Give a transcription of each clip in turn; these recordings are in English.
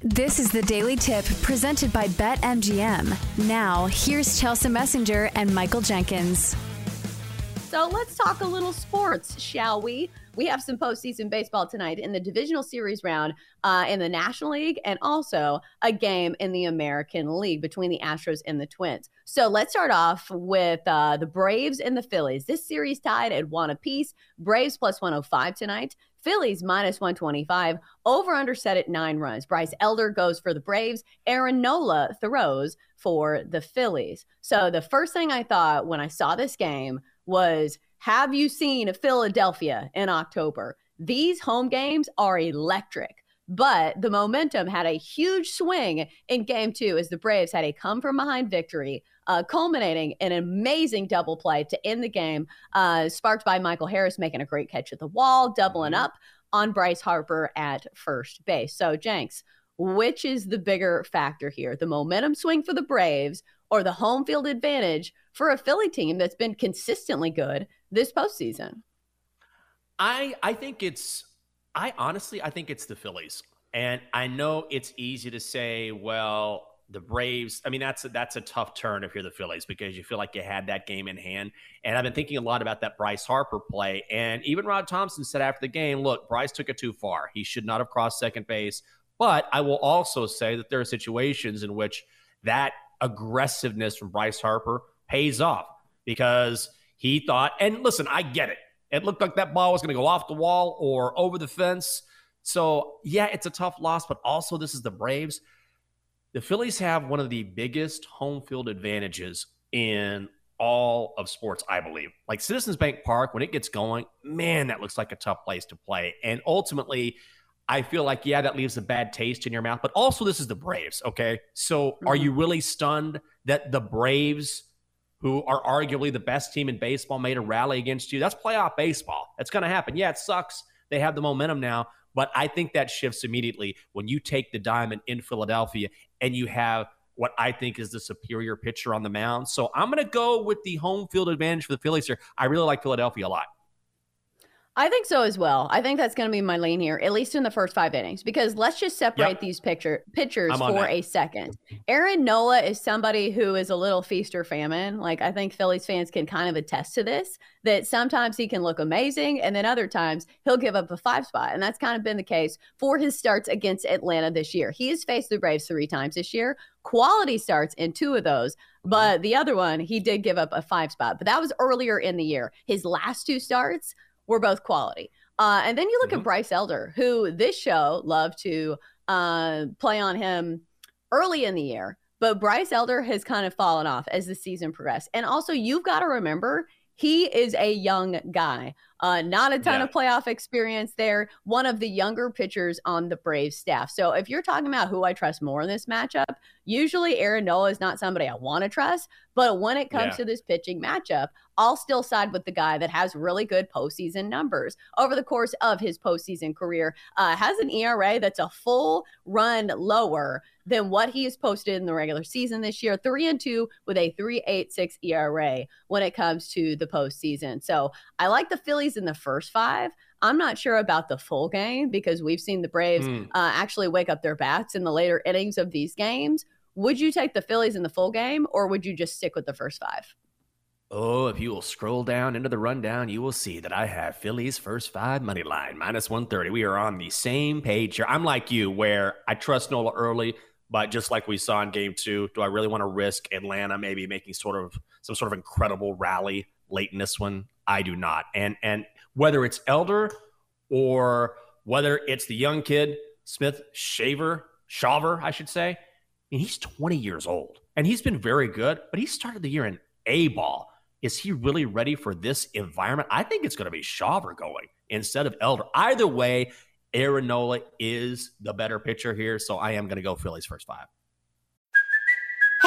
This is the Daily Tip presented by BetMGM. Now, here's Chelsea Messenger and Michael Jenkins. So let's talk a little sports, shall we? We have some postseason baseball tonight in the divisional series round uh, in the National League and also a game in the American League between the Astros and the Twins. So let's start off with uh, the Braves and the Phillies. This series tied at one apiece. Braves plus 105 tonight. Phillies minus 125. Over under set at nine runs. Bryce Elder goes for the Braves. Aaron Nola throws for the Phillies. So the first thing I thought when I saw this game was have you seen Philadelphia in October? These home games are electric. But the momentum had a huge swing in game two as the Braves had a come from behind victory, uh, culminating in an amazing double play to end the game, uh, sparked by Michael Harris making a great catch at the wall, doubling up on Bryce Harper at first base. So, Jenks, which is the bigger factor here? The momentum swing for the Braves or the home field advantage for a Philly team that's been consistently good this postseason? I I think it's I honestly I think it's the Phillies. And I know it's easy to say, well, the Braves, I mean that's a, that's a tough turn if you're the Phillies because you feel like you had that game in hand. And I've been thinking a lot about that Bryce Harper play and even Rob Thomson said after the game, look, Bryce took it too far. He should not have crossed second base. But I will also say that there are situations in which that aggressiveness from Bryce Harper pays off because he thought, and listen, I get it. It looked like that ball was going to go off the wall or over the fence. So, yeah, it's a tough loss, but also this is the Braves. The Phillies have one of the biggest home field advantages in all of sports, I believe. Like Citizens Bank Park, when it gets going, man, that looks like a tough place to play. And ultimately, I feel like, yeah, that leaves a bad taste in your mouth, but also this is the Braves, okay? So are mm-hmm. you really stunned that the Braves, who are arguably the best team in baseball, made a rally against you? That's playoff baseball. That's going to happen. Yeah, it sucks. They have the momentum now, but I think that shifts immediately when you take the diamond in Philadelphia and you have what I think is the superior pitcher on the mound. So I'm going to go with the home field advantage for the Phillies here. I really like Philadelphia a lot. I think so as well. I think that's going to be my lane here, at least in the first five innings, because let's just separate Yep. these picture pitchers for that. a second. Aaron Nola is somebody who is a little feast or famine. Like I think Phillies fans can kind of attest to this. That sometimes he can look amazing, and then other times he'll give up a five spot, and that's kind of been the case for his starts against Atlanta this year. He has faced the Braves three times this year. Quality starts in two of those, mm-hmm. but the other one he did give up a five spot, but that was earlier in the year. His last two starts were both quality. Uh, and then you look Mhm. at Bryce Elder, who this show loved to uh, play on him early in the year, but Bryce Elder has kind of fallen off as the season progressed. And also, you've got to remember he is a young guy, uh, not a ton Yeah. of playoff experience there. One of the younger pitchers on the Braves staff. So if you're talking about who I trust more in this matchup, usually Aaron Nola is not somebody I want to trust. But when it comes Yeah. to this pitching matchup, I'll still side with the guy that has really good postseason numbers over the course of his postseason career. Uh, has an ERA that's a full run lower than what he has posted in the regular season this year. Three and two with a 3.86 ERA when it comes to the postseason. So I like the Phillies in the first five. I'm not sure about the full game because we've seen the Braves Mm. uh, actually wake up their bats in the later innings of these games. Would you take the Phillies in the full game or would you just stick with the first five? Oh, if you will scroll down into the rundown, you will see that I have Phillies first five money line minus 130. We are on the same page here. I'm like you, where I trust Nola early, But just like we saw in game two, do I really want to risk Atlanta maybe making sort of some sort of incredible rally late in this one? I do not. And and whether it's Elder or whether it's the young kid, Smith Shaver, Shawver, I should say, I mean, he's 20 years old and he's been very good, but he started the year in A ball. Is he really ready for this environment? I think it's going to be Shawver going instead of Elder. Either way, Aaron Nola is the better pitcher here, so I am going to go Phillies first five.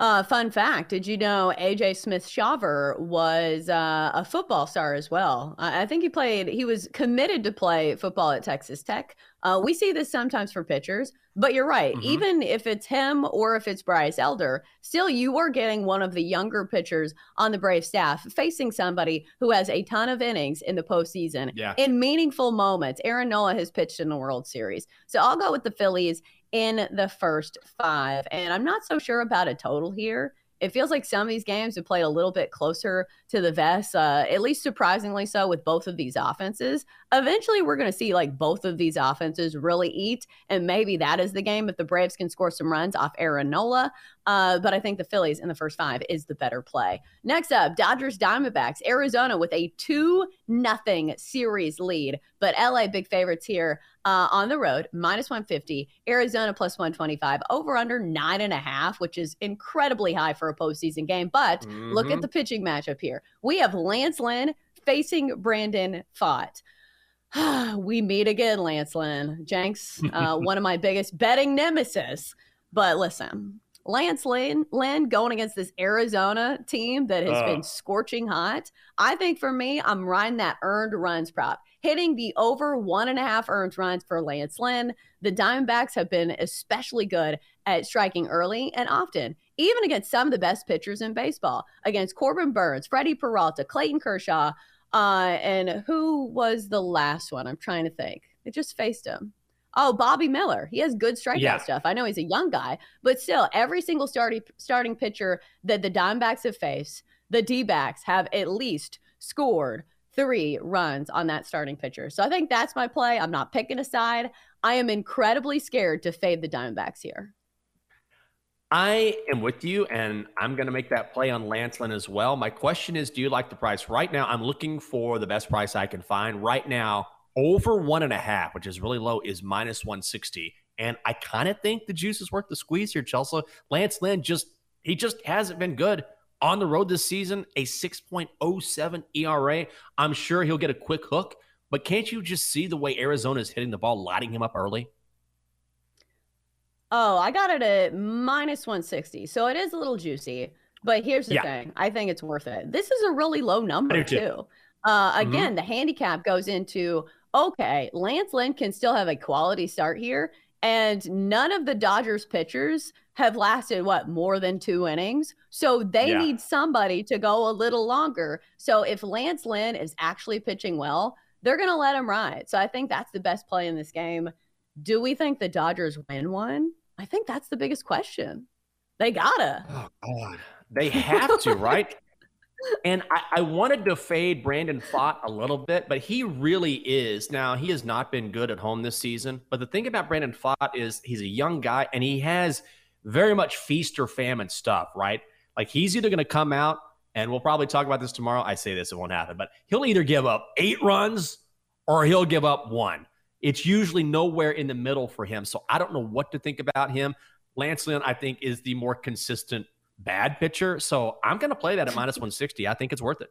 Uh, fun fact: Did you know AJ Smith-Shawver was uh, a football star as well? I, I think he played. He was committed to play football at Texas Tech. Uh, we see this sometimes for pitchers, but you're right. Mhm. Even if it's him or if it's Bryce Elder, still you are getting one of the younger pitchers on the Brave staff facing somebody who has a ton of innings in the postseason Yeah. in meaningful moments. Aaron Nola has pitched in the World Series, so I'll go with the Phillies in the first five. And I'm not so sure about a total here. It feels like some of these games have played a little bit closer to the vest, uh, at least surprisingly so with both of these offenses. Eventually, we're going to see like both of these offenses really eat, and maybe that is the game if the Braves can score some runs off Aaron Nola. Uh, but I think the Phillies in the first five is the better play. Next up, Dodgers Diamondbacks, Arizona with a two nothing series lead, but LA big favorites here uh, on the road, minus 150, Arizona plus 125, over under nine and a half, which is incredibly high for a postseason game. But look at Mhm. the pitching matchup here. We have Lance Lynn facing Brandon Pfaadt. we meet again, Lance Lynn. Jenks, uh, one of my biggest betting nemesis. But listen, Lance Lynn, Lynn going against this Arizona team that has been scorching hot. I think for me, I'm riding that earned runs prop, hitting the over one and a half earned runs for Lance Lynn. The Diamondbacks have been especially good at striking early and often, even against some of the best pitchers in baseball, against Corbin Burnes, Freddy Peralta, Clayton Kershaw, uh, and who was the last one? I'm trying to think. It just faced him. Oh, Bobby Miller. He has good strikeout Yeah. stuff. I know he's a young guy, but still, every single starting starting pitcher that the Diamondbacks have faced, the D-backs have at least scored three runs on that starting pitcher. So I think that's my play. I'm not picking a side. I am incredibly scared to fade the Diamondbacks here. I am with you, and I'm going to make that play on Lance Lynn as well. My question is, do you like the price? Right now, I'm looking for the best price I can find. Right now, over one and a half, which is really low, is minus 160. And I kind of think the juice is worth the squeeze here, Chelsea. Lance Lynn just, he just hasn't been good on the road this season, a 6.07 ERA. I'm sure he'll get a quick hook, but can't you just see the way Arizona is hitting the ball, lighting him up early? Oh, I got it at minus 160. So it is a little juicy. But here's the Yeah. thing I think it's worth it. This is a really low number, too. too. Uh, Mhm. again, the handicap goes into okay, Lance Lynn can still have a quality start here. And none of the Dodgers pitchers have lasted, what, more than two innings? So they Yeah. need somebody to go a little longer. So if Lance Lynn is actually pitching well, they're going to let him ride. So I think that's the best play in this game. Do we think the Dodgers win one? I think that's the biggest question. They gotta. Oh God, they have to, right? And I, I wanted to fade Brandon Pfaadt a little bit, but he really is. Now he has not been good at home this season. But the thing about Brandon Pfaadt is he's a young guy and he has very much feast or famine stuff, right? Like he's either going to come out and we'll probably talk about this tomorrow. I say this, it won't happen, but he'll either give up eight runs or he'll give up one. It's usually nowhere in the middle for him. So I don't know what to think about him. Lance Lynn, I think, is the more consistent bad pitcher. So I'm going to play that at minus 160. I think it's worth it.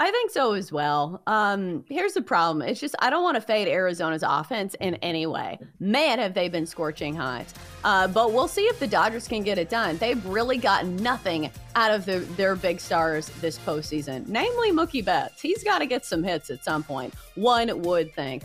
I think so as well. Um, here's the problem. It's just I don't want to fade Arizona's offense in any way. Man, have they been scorching hot. Uh, but we'll see if the Dodgers can get it done. They've really gotten nothing out of the, their big stars this postseason, namely Mookie Betts. He's got to get some hits at some point. One would think.